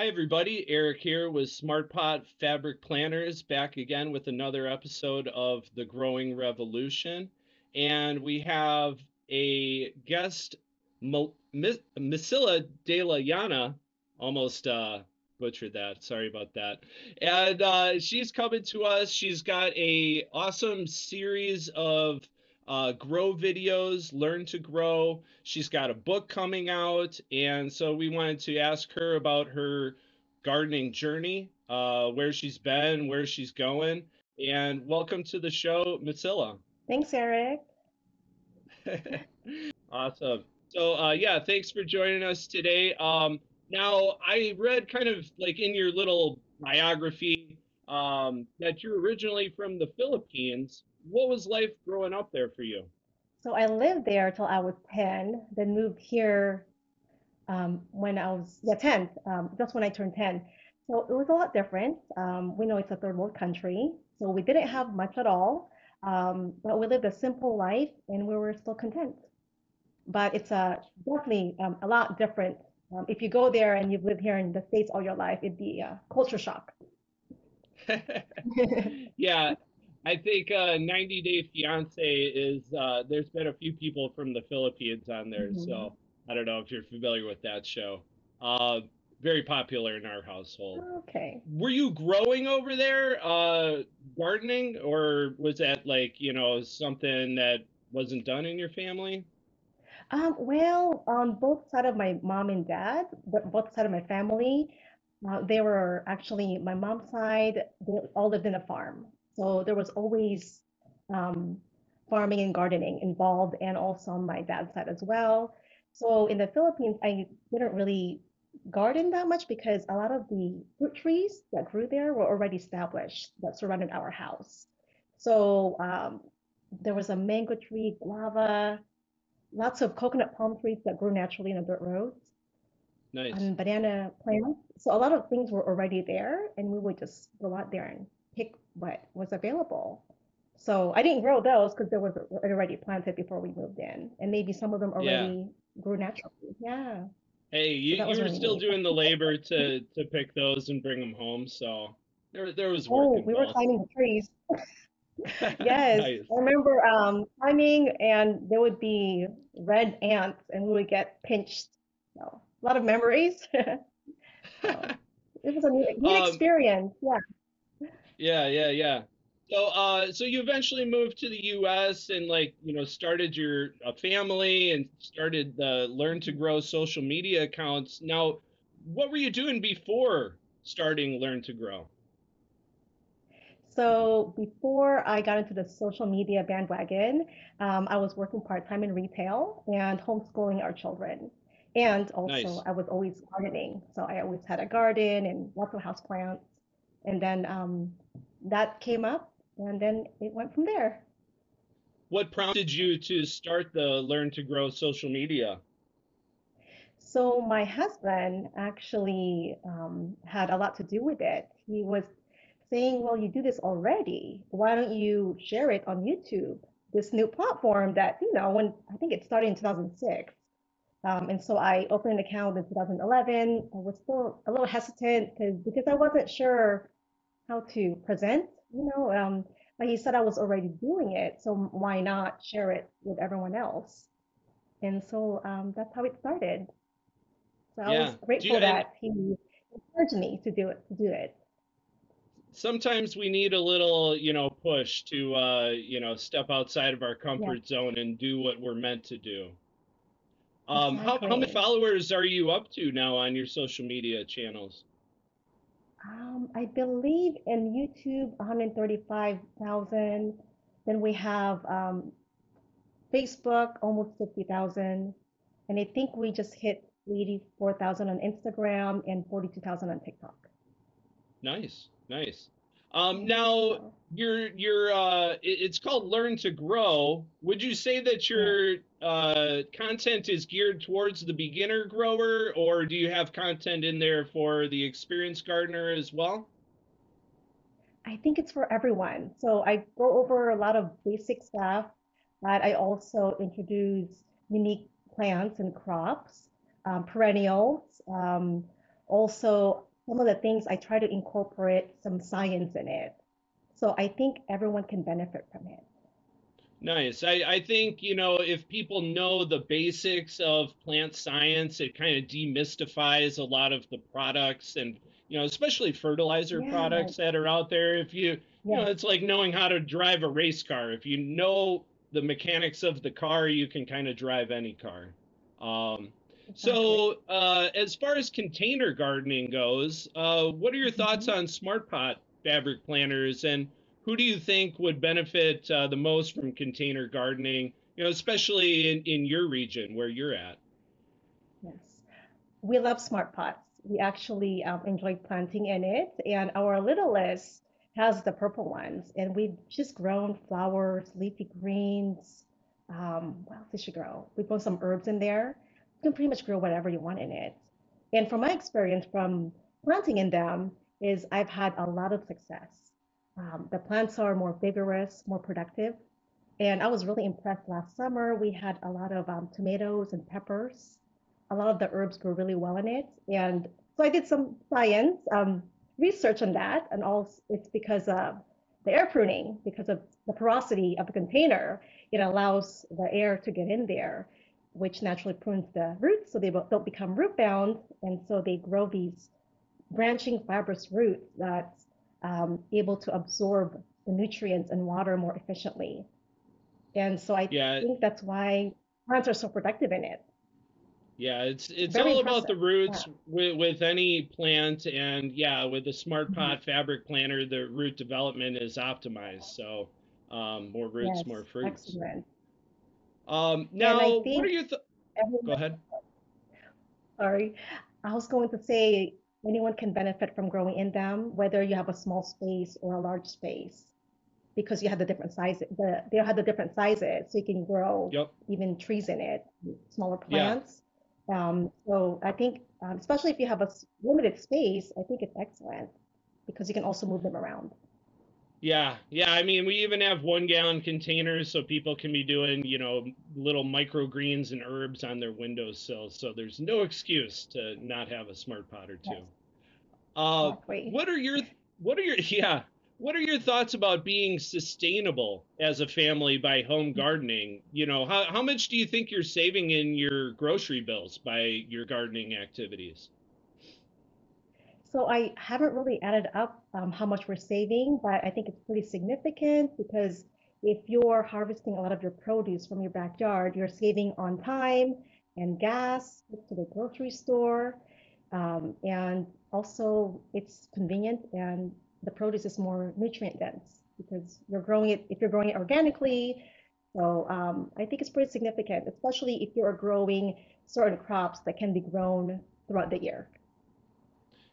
Hi, everybody. Eric here with SmartPot Fabric Planters, back again with another episode of The Growing Revolution. And we have a guest, Mo- Miss- Misilla De La Llana, almost uh, butchered that. Sorry about that. And uh, she's coming to us. She's got a awesome series of uh, grow videos, learn to grow. She's got a book coming out, and so we wanted to ask her about her gardening journey, uh, where she's been, where she's going, and welcome to the show, Misilla. Thanks, Eric. awesome. So uh, yeah, thanks for joining us today. Um, now I read kind of like in your little biography um, that you're originally from the Philippines. What was life growing up there for you? So I lived there till I was 10, then moved here um, when I was, yeah, 10, um, just when I turned 10. So it was a lot different. Um, we know it's a third world country, so we didn't have much at all, um, but we lived a simple life and we were still content. But it's uh, definitely um, a lot different. Um, if you go there and you've lived here in the States all your life, it'd be a culture shock. yeah, I think uh, 90 Day Fiance is uh, there's been a few people from the Philippines on there, hmm so I don't know if you're familiar with that show. Uh, very popular in our household. Okay. Were you growing over there, uh, gardening, or was that like, you know, something that wasn't done in your family? Um, well, on both side of my mom and dad, but both side of my family, uh, they were actually my mom's side, they all lived in a farm. So there was always um, farming and gardening involved, and also on my dad's side as well. So in the Philippines, I didn't really garden that much because a lot of the fruit trees that grew there were already established that surrounded our house. So um, there was a mango tree, guava, lots of coconut palm trees that grew naturally in the dirt roads, Nice. and banana plants. So a lot of things were already there, and we would just go out there and pick what was available. So I didn't grow those because they were already planted before we moved in, and maybe some of them Yeah. already grew naturally. Yeah, Hey, you, that you were still neat. doing the labor to to pick those and bring them home, so there there was work Oh, we were climbing the trees. Yes, Nice. I remember um, climbing, and there would be red ants, and we would get pinched. So a lot of memories. So it was a neat, neat Um, experience. Yeah. yeah, yeah, yeah. So, uh, so you eventually moved to the U.S. and like, you know, started your a family and started the Learn to Grow social media accounts. Now, what were you doing before starting Learn to Grow? So before I got into the social media bandwagon, um, I was working part-time in retail and homeschooling our children. And also, Nice. I was always gardening. So I always had a garden and lots of house plants. And then um, that came up, and then it went from there. What prompted you to start the Learn to Grow social media? So my husband actually um, had a lot to do with it. He was saying, "Well, you do this already. Why don't you share it on YouTube? This new platform that, you know, when I think it started in 2006." Um, and so I opened an account in 2011. I was still a little hesitant because because I wasn't sure how to present, you know. Um, but he said I was already doing it, so why not share it with everyone else? And so um, that's how it started. So I was Yeah. You grateful and that he encouraged me to do it, to do it. sometimes we need a little, you know, push to uh, you know, step outside of our Yeah, comfort zone and do what we're meant to do. Um, how how many followers are you up to now on your social media channels? Um, I believe in YouTube, 135,000. Then we have um, Facebook, almost 50,000. And I think we just hit 84,000 on Instagram and 42,000 on TikTok. Nice, nice. Um, now so your your uh, it's called Learn to Grow. Would you say that your uh, content is geared towards the beginner grower, or do you have content in there for the experienced gardener as well? I think it's for everyone. So I go over a lot of basic stuff, but I also introduce unique plants and crops, um, perennials. Um, also, some of the things I try to incorporate some science in it. So I think everyone can benefit from it. Nice. I, I think, you know, if people know the basics of plant science, it kind of demystifies a lot of the products and, you know, especially fertilizer Yeah, products that are out there. If you, you know, it's like knowing how to drive a race car. If you know the mechanics of the car, you can kind of drive any car. Um. So, uh, as far as container gardening goes, uh, what are your thoughts Mhm. on smart pot fabric planters, and who do you think would benefit uh, the most from container gardening? You know, especially in, in your region where you're at. Yes. We love smart pots. We actually um, enjoy planting in it, and our littlest has the purple ones, and we've just grown flowers, leafy greens. Um, what else did she grow? We put some herbs in there. You can pretty much grow whatever you want in it. And from my experience from planting in them is I've had a lot of success. Um, the plants are more vigorous, more productive, and I was really impressed last summer. We had a lot of um, tomatoes and peppers. A lot of the herbs grew really well in it. And so I did some science um, research on that. And also, it's because of the air pruning, because of the porosity of the container, it allows the air to get in there, which naturally prunes the roots so they don't become root bound. And so they grow these branching fibrous roots that's um, able to absorb the nutrients and water more efficiently. And so I Yeah, think that's why plants are so productive in it. yeah, it's it's Very all about impressive. the Yeah. roots with, with any plant, and yeah, with the smart Mhm. pot fabric planter, the root development is optimized. So, um, more roots, more Yes. fruits. Excellent. Um, now, what are your th- everyone, go ahead. sorry, I was going to say anyone can benefit from growing in them, whether you have a small space or a large space, because you have the different sizes. The, they have the different sizes, so you can grow Yep. even trees in it, smaller Yeah. plants. Um, so I think, um, especially if you have a limited space, I think it's excellent because you can also move them around. Yeah, yeah. I mean, we even have one gallon containers so people can be doing, you know, little microgreens and herbs on their windowsills. So there's no excuse to not have a smart pot or two. Yes, Uh, exactly. what are your, what are your, yeah, what are your thoughts about being sustainable as a family by home gardening? You know, how, how much do you think you're saving in your grocery bills by your gardening activities? So I haven't really added up um, how much we're saving, but I think it's pretty significant because if you're harvesting a lot of your produce from your backyard, you're saving on time and gas to the grocery store. Um, and also, it's convenient and the produce is more nutrient dense because you're growing it, if you're growing it organically. So um, I think it's pretty significant, especially if you're growing certain crops that can be grown throughout the year.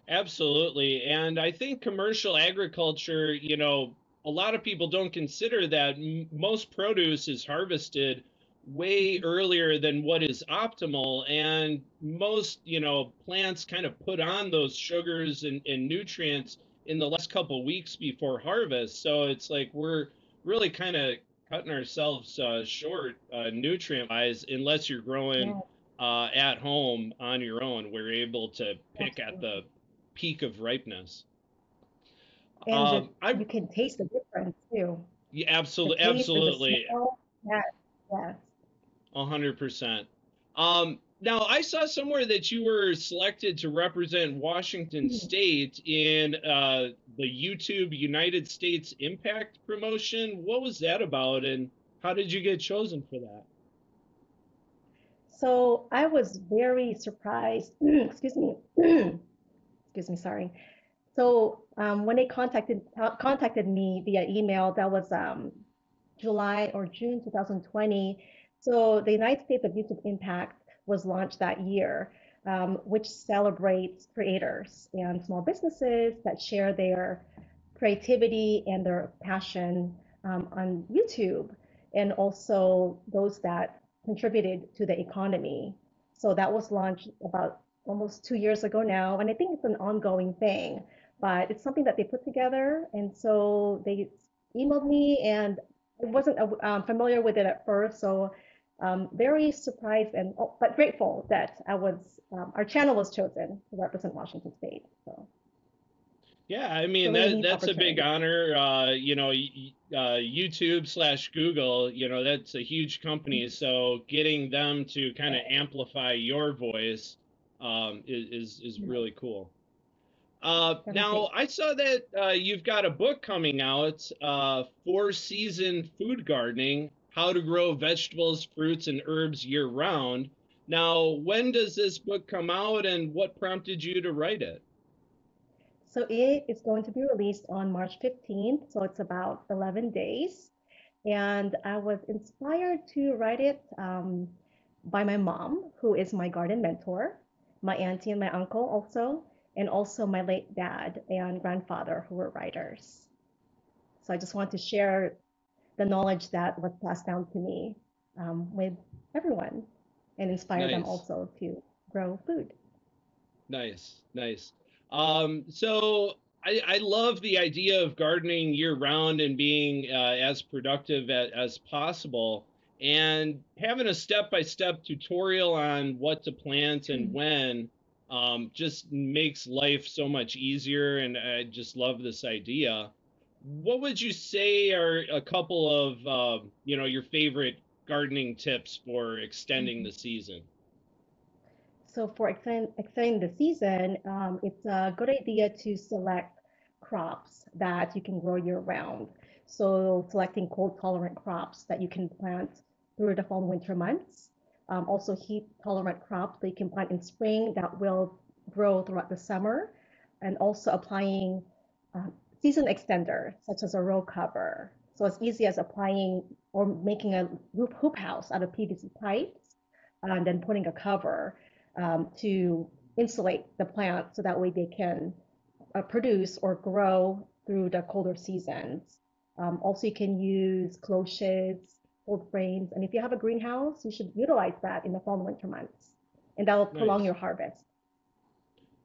Absolutely. And I think commercial agriculture, you know, a lot of people don't consider that most produce is harvested way earlier than what is optimal. And most, you know, plants kind of put on those sugars and, and nutrients in the last couple weeks before harvest. So it's like we're really kind of cutting ourselves uh, short uh, nutrient wise unless you're growing Yeah, uh, at home on your own. We're able to pick at the absolutely. Peak of ripeness. And Um, I you can taste the difference too. yeah, absolutely, absolutely, smell. Yes, yes. a hundred percent. Um, now I saw somewhere that you were selected to represent Washington Mhm. State in uh, the YouTube United States Impact promotion. What was that about, and how did you get chosen for that? So I was very surprised. Excuse me. Excuse me, sorry. So um, when they contacted contacted me via email, that was um, July or June 2020. So the United States of YouTube Impact was launched that year, um, which celebrates creators and small businesses that share their creativity and their passion um, on YouTube, and also those that contributed to the economy. So that was launched about almost two years ago now, and I think it's an ongoing thing, but it's something that they put together, and so they emailed me, and I wasn't um, familiar with it at first, so um, very surprised and oh, but grateful that I was um, our channel was chosen to represent Washington State. So. Yeah, I mean Really that that's a big honor. Uh, you know, uh, YouTube slash Google, you know, that's a huge company. So getting them to kind of amplify your voice um, is, is is really cool. Uh, now. I saw that uh, you've got a book coming out, uh, Four Season Food Gardening: How to Grow Vegetables, Fruits, and Herbs Year Round. Now, when does this book come out, and what prompted you to write it? So it is going to be released on March 15th, so it's about 11 days. And I was inspired to write it um, by my mom, who is my garden mentor, my auntie and my uncle also, and also my late dad and grandfather who were writers. So I just want to share the knowledge that was passed down to me um, with everyone and inspire them also to grow food. Nice, nice. Um, so I, I love the idea of gardening year round and being uh, as productive as possible. And having a step-by-step tutorial on what to plant and when um, just makes life so much easier. And I just love this idea. What would you say are a couple of uh, you know your favorite gardening tips for extending Mhm. the season? So for extend, extending the season, um, it's a good idea to select crops that you can grow year round. So selecting cold tolerant crops that you can plant through the fall and winter months. Um, also heat tolerant crops that you can plant in spring that will grow throughout the summer. And also applying uh, season extender, such as a row cover. So as easy as applying or making a hoop, hoop house out of PVC pipes and then putting a cover um, to insulate the plant so that way they can uh, produce or grow through the colder seasons. Um, also, you can use cloches, cold frames, and if you have a greenhouse, you should utilize that in the fall and winter months, and that will prolong Nice. your harvest.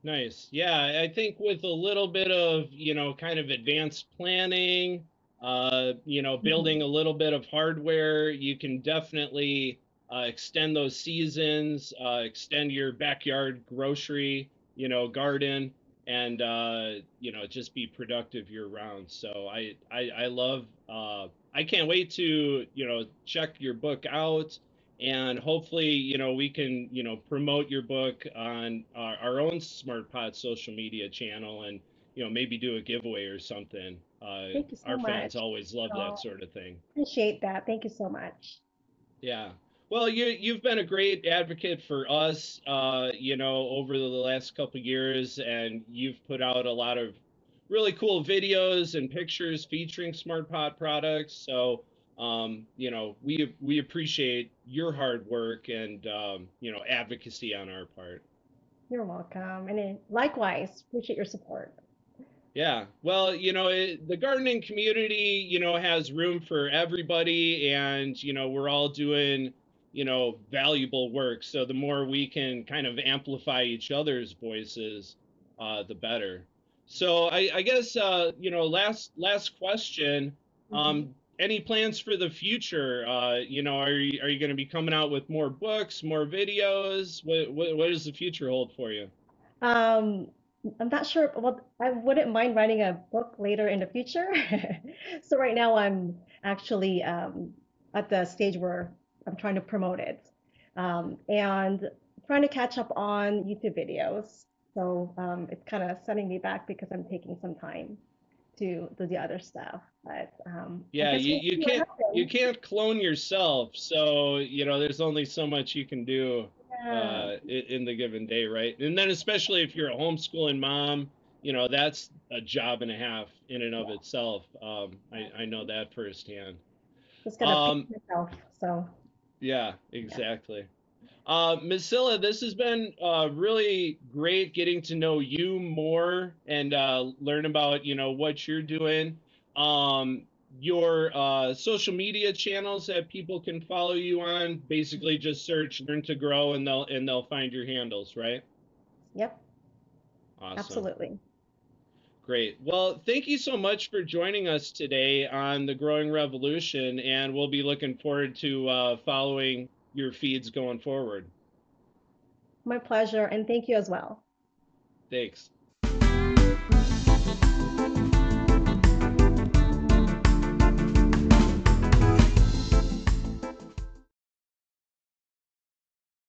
Nice. Yeah, I think with a little bit of, you know, kind of advanced planning, uh, you know, Mhm. building a little bit of hardware, you can definitely uh, extend those seasons, uh, extend your backyard grocery, you know, garden, and uh, you know, just be productive year round. So I I, I love uh, I can't wait to, you know, check your book out and hopefully you know we can you know promote your book on our, our own SmartPot social media channel and you know maybe do a giveaway or something uh, Thank you so our fans always love that sort of thing appreciate that. Thank you so much. yeah well you you've been a great advocate for us uh, you know over the last couple of years and you've put out a lot of really cool videos and pictures featuring SmartPot products so um, you know we we appreciate your hard work and um, you know advocacy on our part You're welcome. And likewise, appreciate your support. Yeah. Well, you know, it, the gardening community, you know, has room for everybody and, you know, we're all doing, you know, valuable work. So the more we can kind of amplify each other's voices, uh, the better. So I, I guess, uh, you know, last last question, Mhm. um, any plans for the future? Uh, you know, are you are you going to be coming out with more books, more videos? What, what what does the future hold for you? Um, I'm not sure. Well, I wouldn't mind writing a book later in the future. So right now I'm actually um, at the stage where I'm trying to promote it um, and trying to catch up on YouTube videos. So um, it's kind of setting me back because I'm taking some time to do the other stuff. But um, Yeah, you, you can't you can't clone yourself, so you know there's only so much you can do Yeah, uh in, the given day, right? And then especially if you're a homeschooling mom, you know that's a job and a half in and of yeah, itself. Um, I I know that firsthand. Just gonna Um, myself. So yeah, yeah, exactly. Uh, Ms. This has been uh, really great getting to know you more and uh, learn about, you know, what you're doing. Um, your uh, social media channels that people can follow you on, basically just search "Learn to Grow" and they'll and they'll find your handles, right? yep, Awesome. absolutely. Great. Well, thank you so much for joining us today on the Growing Revolution, and we'll be looking forward to uh, following your feeds going forward. My pleasure, and thank you as well. Thanks.